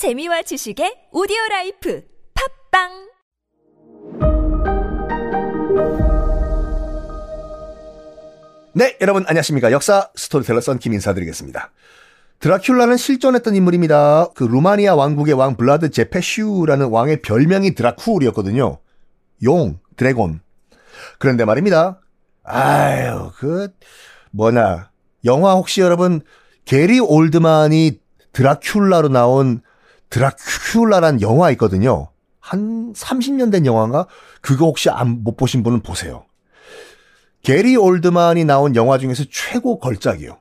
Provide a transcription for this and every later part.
재미와 지식의 오디오 라이프 팟빵 네, 여러분 안녕하십니까. 역사 스토리텔러 썬킴 인사드리겠습니다. 드라큘라는 실존했던 인물입니다. 그 루마니아 왕국의 왕 블라드 제페슈라는 왕의 별명이 드라쿨이었거든요. 용, dragon. 그런데 말입니다. 아유, 그 뭐냐. 영화 혹시 여러분 게리 올드만이 드라큘라로 나온 드라큘라란 영화 있거든요. 한 30년 된 영화인가? 그거 혹시 안, 못 보신 분은 보세요. 게리 올드만이 나온 영화 중에서 최고 걸작이요.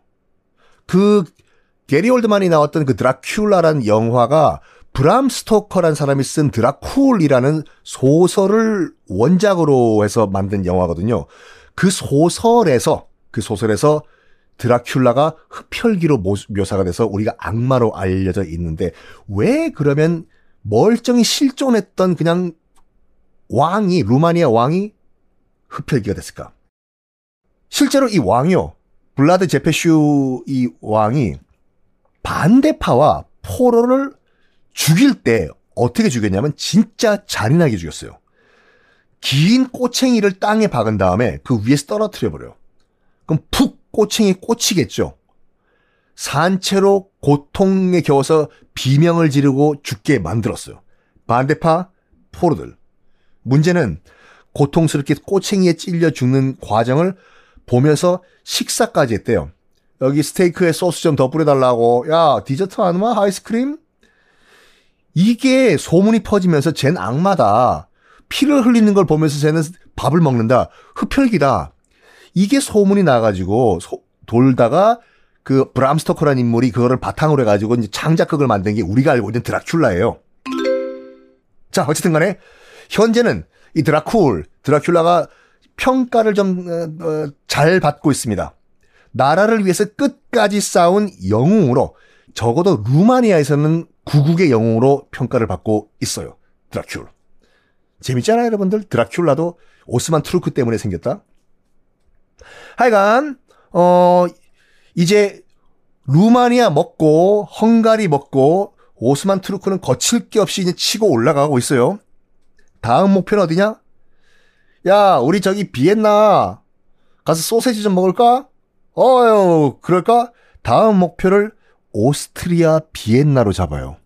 그 게리 올드만이 나왔던 그 드라큘라란 영화가 브람 스토커란 사람이 쓴 드라쿨이라는 소설을 원작으로 해서 만든 영화거든요. 그 소설에서 그 소설에서 드라큘라가 흡혈귀로 묘사가 돼서 우리가 악마로 알려져 있는데 왜 그러면 멀쩡히 실존했던 그냥 왕이 루마니아 왕이 흡혈귀가 됐을까? 실제로 이 왕이요. 블라드 제페슈 이 왕이 반대파와 포로를 죽일 때 어떻게 죽였냐면 진짜 잔인하게 죽였어요. 긴 꼬챙이를 땅에 박은 다음에 그 위에서 떨어뜨려 버려요. 그럼 푹 꼬챙이 꽂히겠죠. 산채로 고통에 겨워서 비명을 지르고 죽게 만들었어요. 반대파 포로들. 문제는 고통스럽게 꼬챙이에 찔려 죽는 과정을 보면서 식사까지 했대요. 여기 스테이크에 소스 좀 더 뿌려달라고. 야, 디저트 아누마? 아이스크림? 이게 소문이 퍼지면서 쟨 악마다. 피를 흘리는 걸 보면서 쟤는 밥을 먹는다. 흡혈귀다. 이게 소문이 나가지고 소, 돌다가 그 브람스토커라는 인물이 그거를 바탕으로 해가지고 이제 창작극을 만든 게 우리가 알고 있는 드라큘라예요. 자, 어쨌든 간에 현재는 이 드라쿨, 드라큘라가 평가를 좀잘 어, 받고 있습니다. 나라를 위해서 끝까지 싸운 영웅으로 적어도 루마니아에서는 구국의 영웅으로 평가를 받고 있어요. 드라큘. 재밌잖아요, 여러분들. 드라큘라도 오스만 트루크 때문에 생겼다. 하여간 어 이제 루마니아 먹고 헝가리 먹고 오스만 트루크는 거칠 게 없이 이제 치고 올라가고 있어요. 다음 목표는 어디냐? 야, 우리 저기 비엔나 가서 소세지 좀 먹을까? 어유, 그럴까? 다음 목표를 오스트리아 비엔나로 잡아요.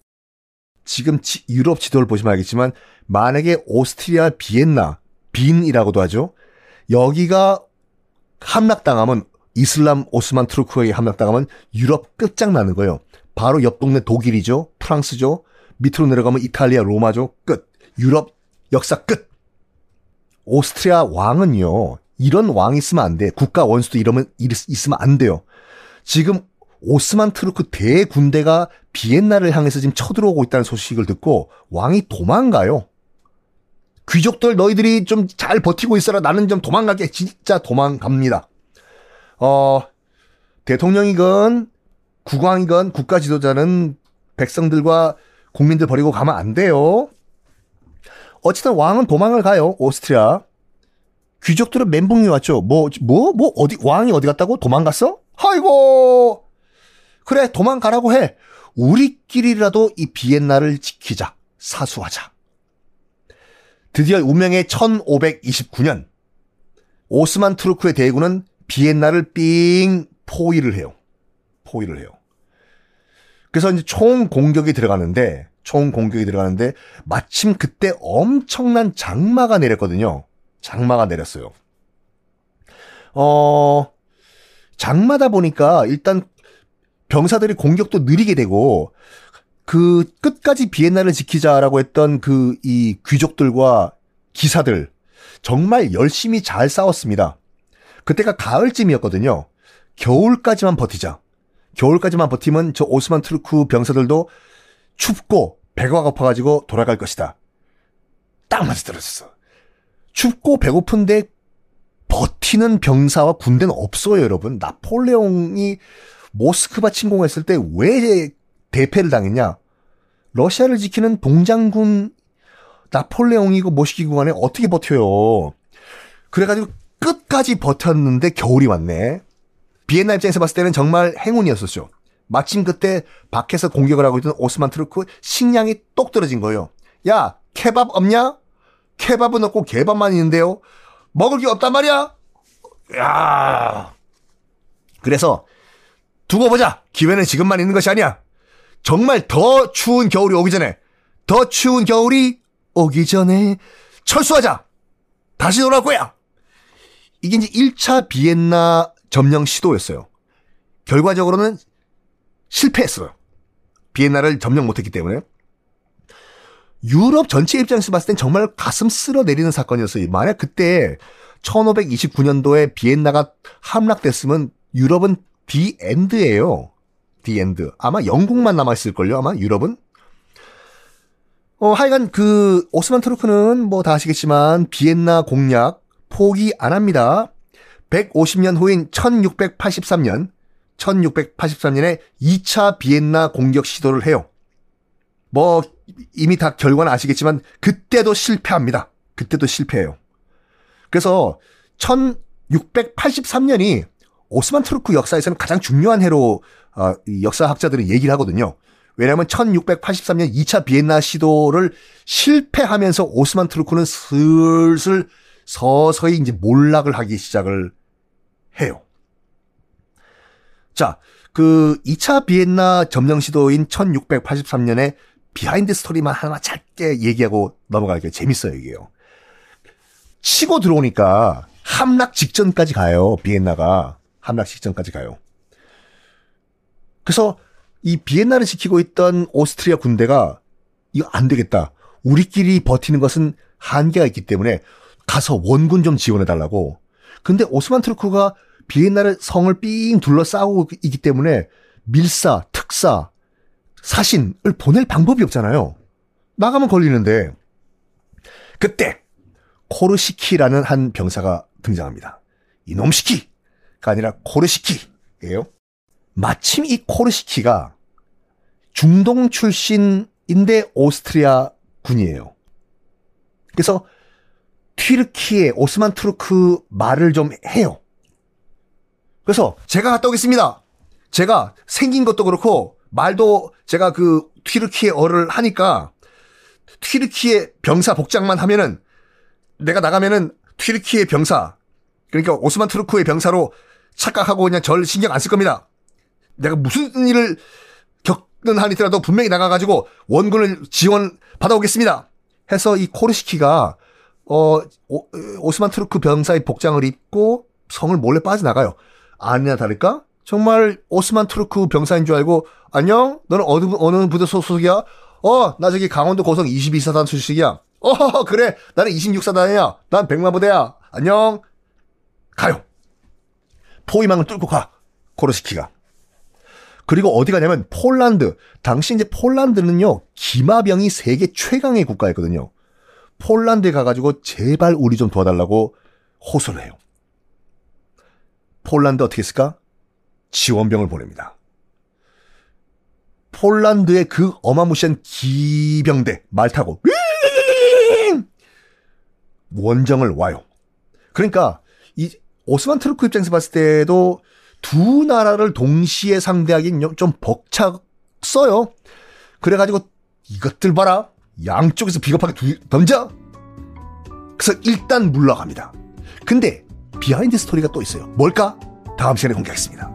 지금 지, 유럽 지도를 보시면 알겠지만 만약에 오스트리아 비엔나 빈이라고도 하죠. 여기가 함락당하면 이슬람 오스만 투르크에 함락당하면 유럽 끝장나는 거예요. 바로 옆 동네 독일이죠. 프랑스죠. 밑으로 내려가면 이탈리아 로마죠. 끝. 유럽 역사 끝. 오스트리아 왕은요. 이런 왕 있으면 안 돼. 국가 원수도 이러면 있으면 안 돼요. 지금 오스만 트루크 대군대가 비엔나를 향해서 지금 쳐들어오고 있다는 소식을 듣고 왕이 도망가요. 귀족들 너희들이 좀 잘 버티고 있어라. 나는 좀 도망갈게. 진짜 도망갑니다. 어, 대통령이건 국왕이건 국가 지도자는 백성들과 국민들 버리고 가면 안 돼요. 어쨌든 왕은 도망을 가요. 오스트리아. 귀족들은 멘붕이 왔죠. 뭐, 뭐, 뭐, 어디, 왕이 어디 갔다고? 도망갔어? 아이고! 그래, 도망가라고 해. 우리끼리라도 이 비엔나를 지키자. 사수하자. 드디어 운명의 1529년 오스만 투르크의 대군은 비엔나를 삥 포위를 해요. 포위를 해요. 그래서 이제 총 공격이 들어가는데 총 공격이 들어가는데 마침 그때 엄청난 장마가 내렸거든요. 장마가 내렸어요. 어 장마다 보니까 일단 병사들이 공격도 느리게 되고 그 끝까지 비엔나를 지키자라고 했던 그 이 귀족들과 기사들 정말 열심히 잘 싸웠습니다. 그때가 가을쯤이었거든요. 겨울까지만 버티자. 겨울까지만 버티면 저 오스만 투르크 병사들도 춥고 배가 고파가지고 돌아갈 것이다. 딱 맞아 떨어졌어. 춥고 배고픈데 버티는 병사와 군대는 없어요, 여러분. 나폴레옹이 모스크바 침공했을 때 왜 대패를 당했냐? 러시아를 지키는 동장군 나폴레옹이고 모시기 구 간에 어떻게 버텨요? 그래가지고 끝까지 버텼는데 겨울이 왔네. 비엔나 입장에서 봤을 때는 정말 행운이었었죠. 마침 그때 밖에서 공격을 하고 있던 오스만 트루크 식량이 똑 떨어진 거예요. 야, 케밥 없냐? 케밥은 없고 개밥만 있는데요. 먹을 게 없단 말이야. 야. 그래서 두고 보자. 기회는 지금만 있는 것이 아니야. 정말 더 추운 겨울이 오기 전에 더 추운 겨울이 오기 전에 철수하자. 다시 돌아올 거야. 이게 이제 1차 비엔나 점령 시도였어요. 결과적으로는 실패했어요. 비엔나를 점령 못했기 때문에. 유럽 전체 입장에서 봤을 땐 정말 가슴 쓸어 내리는 사건이었어요. 만약 그때 1529년도에 비엔나가 함락됐으면 유럽은 the end예요. the end. 아마 영국만 남아있을걸요, 아마 유럽은. 어, 하여간 그 오스만 트루크는 뭐 다 아시겠지만 비엔나 공략 포기 안 합니다. 150년 후인 1683년, 1683년에 2차 비엔나 공격 시도를 해요. 뭐 이미 다 결과는 아시겠지만 그때도 실패합니다. 그때도 실패해요. 그래서 1683년이 오스만 트루크 역사에서는 가장 중요한 해로 어, 역사학자들은 얘기를 하거든요. 왜냐하면 1683년 2차 비엔나 시도를 실패하면서 오스만 투르크는 슬슬 서서히 이제 몰락을 하기 시작을 해요. 자, 그 2차 비엔나 점령 시도인 1683년에 behind story만 하나 짧게 얘기하고 넘어갈게요. 재밌어요, 이게요. 치고 들어오니까 함락 직전까지 가요. 비엔나가. 함락 직전까지 가요. 그래서 이 비엔나를 지키고 있던 오스트리아 군대가 이거 안 되겠다. 우리끼리 버티는 것은 한계가 있기 때문에 가서 원군 좀 지원해 달라고. 근데 오스만 트루크가 비엔나를 성을 삥 둘러싸고 있기 때문에 밀사, 특사, 사신을 보낼 방법이 없잖아요. 나가면 걸리는데 그때 코르시키라는 한 병사가 등장합니다. 이놈시키가 아니라 코르시키예요. 마침 이 코르시키가 중동 출신인데 오스트리아 군이에요. 그래서 튀르키의 오스만 투르크 말을 좀 해요. 그래서 제가 갔다 오겠습니다. 제가 생긴 것도 그렇고 말도 제가 그 튀르키의 어를 하니까 튀르키의 병사 복장만 하면은 내가 나가면은 튀르키예 병사 그러니까 오스만 투르크의 병사로 착각하고 그냥 절 신경 안 쓸 겁니다. 내가 무슨 일을 겪는 한이더라도 분명히 나가가지고 원군을 지원 받아오겠습니다. 해서 이 코르시키가 어 오, 오스만 투르크 병사의 복장을 입고 성을 몰래 빠져나가요. 아니나 다를까? 정말 오스만 투르크 병사인 줄 알고 안녕? 너는 어느 어느 부대 소속이야? 어, 나 저기 강원도 고성 22사단 출신이야. 어, 그래. 나는 26사단이야. 난 백만 부대야. 안녕. 가요. 포위망을 뚫고 가. 코르시키가. 그리고 어디 가냐면 폴란드. 당시 이제 폴란드는요. 기마병이 세계 최강의 국가였거든요. 폴란드에 가가지고 제발 우리 좀 도와달라고 호소를 해요. 폴란드 어떻게 했을까? 지원병을 보냅니다. 폴란드의 그 어마무시한 기병대 말 타고 원정을 와요. 그러니까 이 오스만 트루크 입장에서 봤을 때도 두 나라를 동시에 상대하기는 좀 벅찼어요. 그래가지고 이것들 봐라. 양쪽에서 비겁하게 두, 던져. 그래서 일단 물러갑니다. 근데 비하인드 스토리가 또 있어요. 뭘까? 다음 시간에 공개하겠습니다.